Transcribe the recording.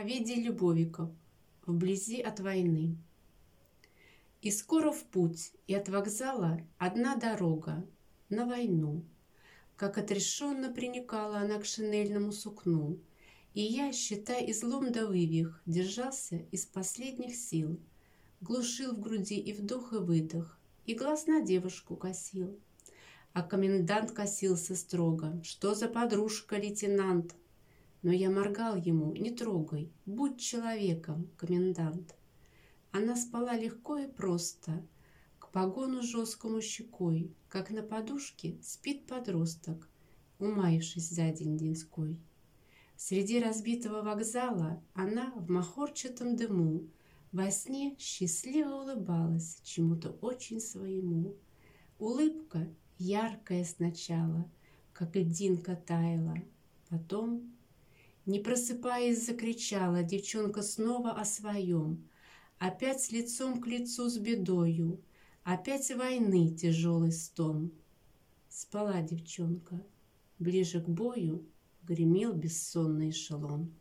Овидий Любовиков. Вблизи от войны. И скоро в путь, и от вокзала одна дорога на войну. Как отрешенно приникала она к шинельному сукну. И я, считай излом да вывих, держался из последних сил. Глушил в груди и вдох, и выдох, и глаз на девушку косил. А комендант косился строго. «Что за подружка, лейтенант?» Но я моргал ему, не трогай, будь человеком, комендант. Она спала легко и просто, к погону жесткому щекой, как на подушке спит подросток, умаившись за день денской. Среди разбитого вокзала она в махорчатом дыму во сне счастливо улыбалась чему-то очень своему. Улыбка яркая сначала, как льдинка таяла, потом не просыпаясь, закричала девчонка снова о своем. Опять с лицом к лицу с бедою, Опять войны тяжелый стон. Спала девчонка. Ближе к бою Гремел бессонный эшелон.